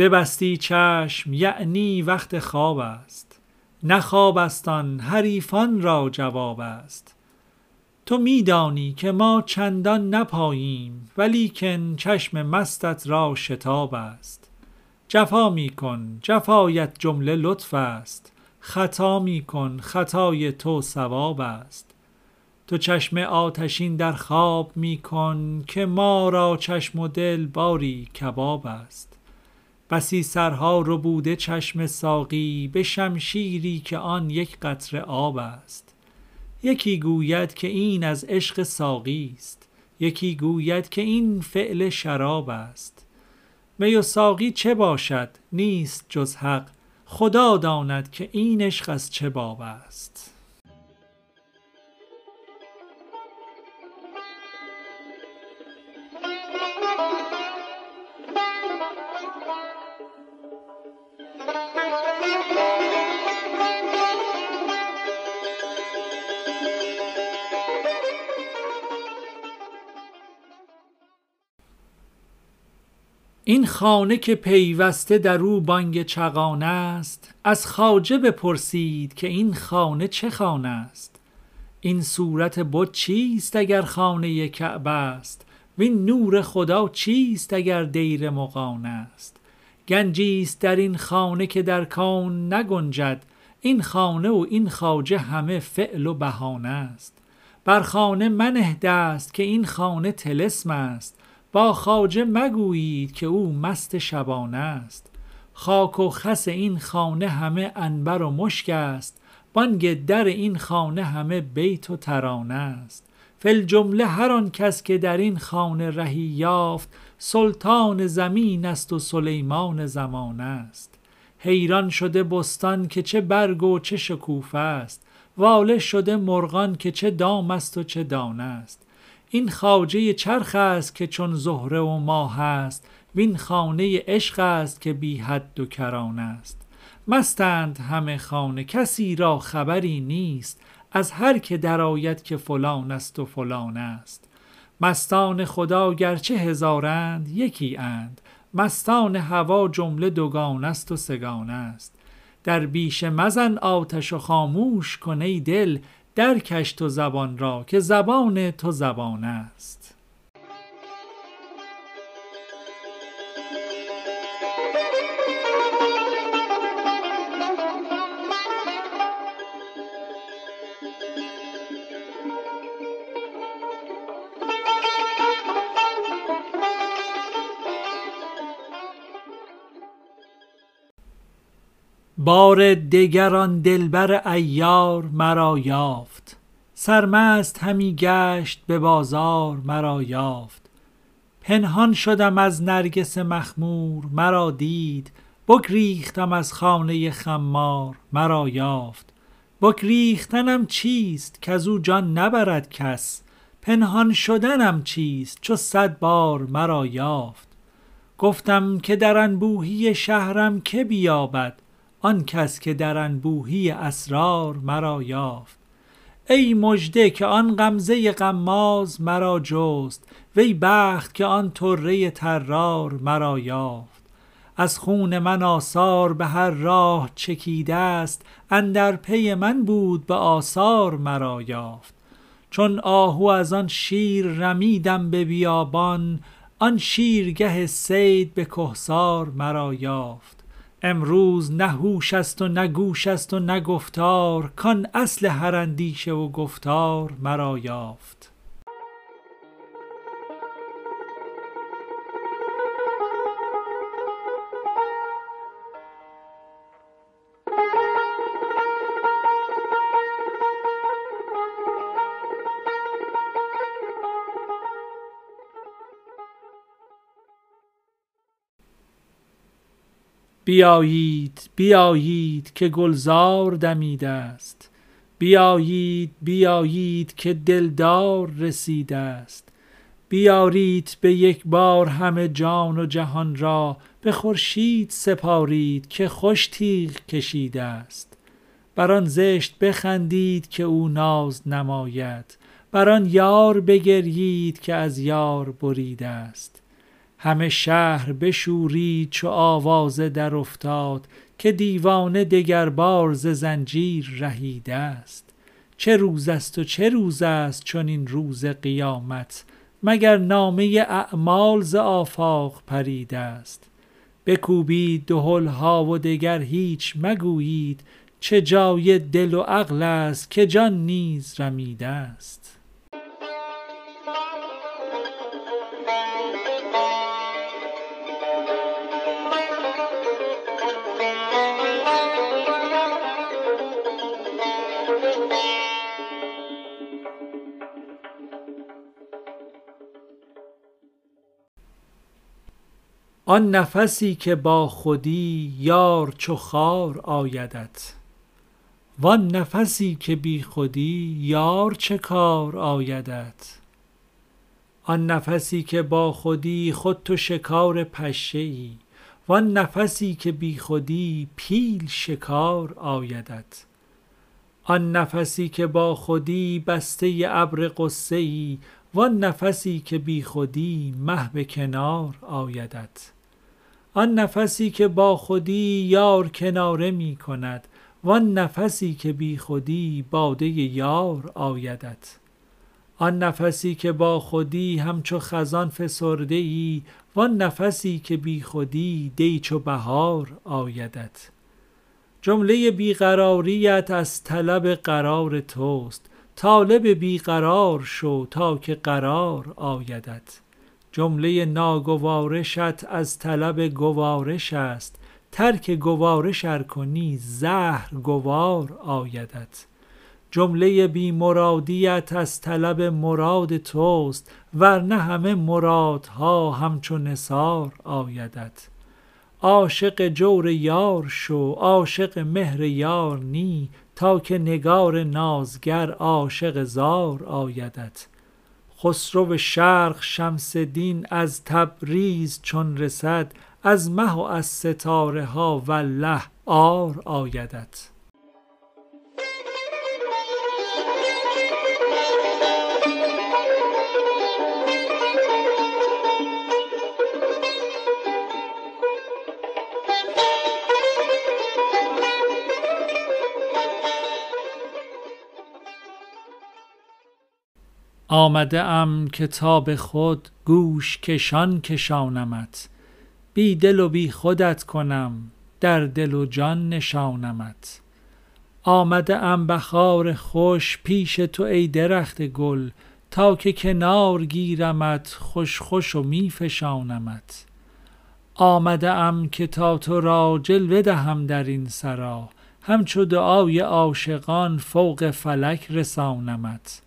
ببستی چشم یعنی وقت خواب است. نه خواب است آن حریفان را جواب است. تو می دانی که ما چندان نپاییم ولیکن چشم مستت را شتاب است. جفا می کن جفایت جمله لطف است. خطا می کن خطای تو صواب است. تو چشم آتشین در خواب می کن که ما را چشم و دل باری کباب است. بسی سرها ربوده چشم ساقی به شمشیری که آن یک قطره آب است. یکی گوید که این از عشق ساقی است. یکی گوید که این فعل شراب است. می و ساقی چه باشد؟ نیست جز حق. خدا داند که این عشق از چه باب است. این خانه که پیوسته در او بانگ چغانه است از خواجه بپرسید که این خانه چه خانه است. این صورت بت چیست اگر خانه کعبه است؟ وین نور خدا چیست اگر دیر مغانه است؟ گنجی است در این خانه که در کون نگنجد. این خانه و این خواجه همه فعل و بهانه است. بر خانه منه دست که این خانه طلسم است. با خواجه مگویید که او مست شبانه است. خاک و خس این خانه همه عنبر و مشک است. بانگ در این خانه همه بیت و ترانه است. فل جمله هر آن کس که در این خانه رهی یافت سلطان زمین است و سلیمان زمانه است. حیران شده بستان که چه برگ و چه شکوفه است. واله شده مرغان که چه دام است و چه دانه است. این خواجه چرخ است که چون زهره و ماه است وین خانه عشق است که بی حد و کرانه است. مستند همه خانه کسی را خبری نیست از هر که درآید که فلان است و فلان است. مستان خدا گرچه هزارند یکی اند. مستان هوا جمله دوگان است و سگان است. در بیشه مزن آتش و خاموش کن دل درکش تو زبان را که زبان تو زبان است. بار دگر آن دلبر عیار مرا یافت. سرمست همی گشت به بازار مرا یافت. پنهان شدم از نرگس مخمور مرا دید. بگریختم از خانه خمار مرا یافت. بگریختنم چیست کز او جان نبرد کس؟ پنهان شدنم چیست چو صد بار مرا یافت؟ گفتم که در انبوهی شهرم که بیابد؟ آن کس که در انبوهی اسرار مرا یافت. ای مژده که آن غمزه غماز مرا جست وی بخت که آن طره طرار مرا یافت. از خون من آثار به هر راه چکیده است اندر پی من بود به آثار مرا یافت. چون آهو از آن شیر رمیدم به بیابان آن شیرگه صید به کهسار مرا یافت. امروز نه هوش است و نه گوش است و نه گفتار کان اصل هر اندیشه و گفتار مرا یافت. بیایید بیایید که گلزار دمیده است. بیایید بیایید که دلدار رسیده است. بیارید به یک بار همه جان و جهان را به خورشید سپارید که خوش تیغ کشیده است. بر آن زشت بخندید که او ناز نماید. بر آن یار بگریید که از یار بریده است. همه شهر بشورید چو آوازه در افتاد که دیوانه دگربار ز زنجیر رهیده است چه روز است و چه روز است چون این روز قیامت مگر نامه اعمال ز آفاق پریده است بکوبید دهل ها و دگر هیچ مگویید چه جای دل و عقل است که جان نیز رمیده است آن نفسی که با خودی یار چو خار آیدت. وان نفسی که بی خودی یار چه کار آیدت. آن نفسی که با خودی خود تو شکار پشه ای وان نفسی که بی خودی پیل شکار آیدت. آن نفسی که با خودی بسته ابر غصه ای وان نفسی که بی خودی مه به کنار آیدت. آن نفسی که با خودی یار کناره می کند وان نفسی که بی خودی باده یار آیدت. آن نفسی که با خودی همچو خزان فسرده ای وان نفسی که بی خودی دی چو بهار آیدت. جمله بیقراریت از طلب قرار توست طالب بیقرار شو تا که قرار آیدت. جمله ناگوارشت از طلب گوارش است. ترک گوارش ار کنی زهر گوار آیدت. جمله بی مرادیت از طلب مراد توست ورنه همه مرادها همچو نثار آیدت. عاشق جور یار شو عاشق مهر یار نی تا که نگار نازگر عاشق زار آیدت. خسرو شرق شمس دین از تبریز چون رسد از مه و از ستاره ها والله عار آیدت. آمده ام که تا به خود گوش کشان کشانمت. بی دل و بی خودت کنم در دل و جان نشانمت. آمده ام بهار خوش پیش تو ای درخت گل تا که کنار گیرمت خوش خوش و می فشانمت. آمده ام که تا تو را جلوه دهم در این سرا همچو دعای عاشقان فوق فلک رسانمت.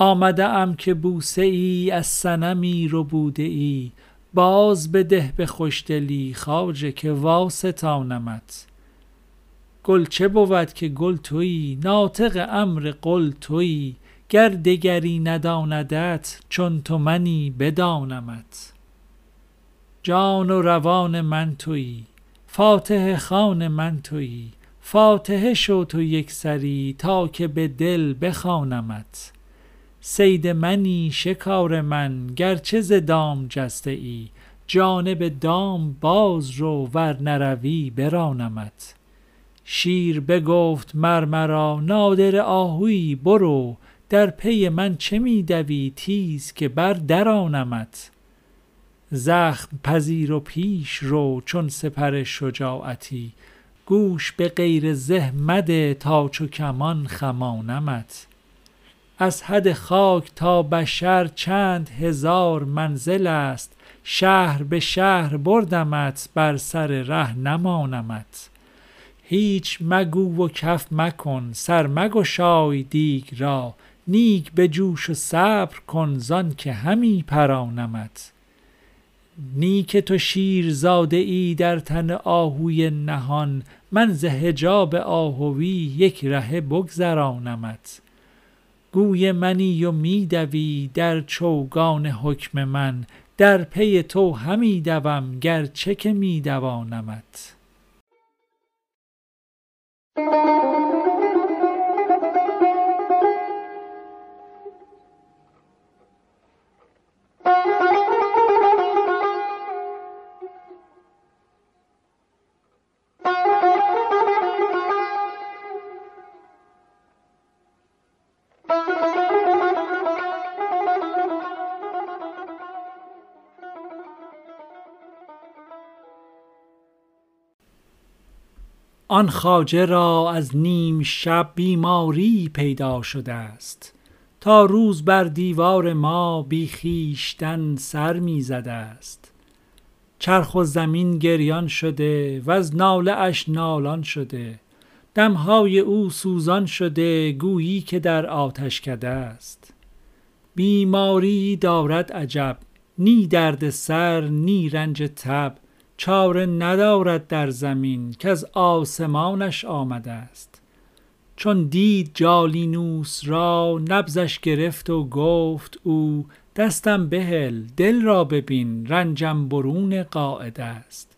آمده ام که بوسه ای از صنمی ربوده ای باز بده به خوشدلی خواجه که واستانمت. گل چه بود که گل تویی؟ ناطق امر قل تویی. گر دگری نداندت چون تو منی بدانمت. جان و روان من تویی فاتحه خوان من تویی. فاتحه شو تو یک سری تا که به دل بخوانمت. صید منی شکار من گرچه ز دام جسته ای. جانب دام باز رو ور نروی برانمت. شیر بگفت مر مرا نادر آهویی برو. در پی من چه می دوی تیز که بر درانمت؟ زخم پذیر و پیش رو چون سپر شجاعتی. گوش به غیر زه مده تا چو کمان خمانمت. از حد خاک تا بشر چند هزار منزل است. شهر به شهر بردمت بر سر ره نمانمت. هیچ مگو و کف مکن سر مگشای دیگ را. نیک بجوش و صبر کن زان که همی پرانمت. نی که تو شیر زاده ای در تن آهوی نهان من ز حجاب آهوی یک رهه بگذرانمت. گوی منی و می دوی در چوگان حکم من. در پی تو همی دوم گرچه که می آن خواجه را از نیم شب بیماری پیدا شده است. تا روز بر دیوار ما بی خویشتن سر می زده است. چرخ و زمین گریان شده وز ناله اش نالان شده. دمهای او سوزان شده گویی که در آتشکده است. بیماری دارد عجب نی درد سر نی رنج تب. چاره ندارد در زمین که از آسمانش آمده است چون دید جالینوس را نبزش گرفت و گفت او دستم بهل دل را ببین رنجم برون قاعده است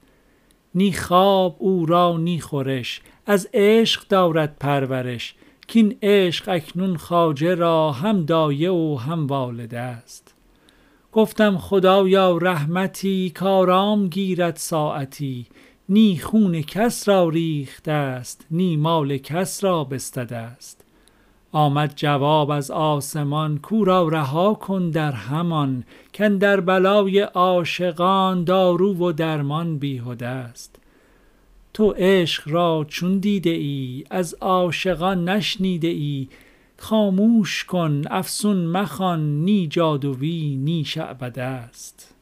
نی خواب او را نی خورش از عشق دارد پرورش کین عشق اکنون خواجه را هم دایه و هم والده است گفتم خدایا رحمتی کارام گیرد ساعتی نی خون کس را ریخته است نی مال کس را بستده است. آمد جواب از آسمان کو را رها کن در همان کاندر بلای عاشقان دارو و درمان بیهده است. تو عشق را چون دیده ای از عاشقان نشنیده ای خاموش کن افسون مخوان نی جادوی نی شعبده است.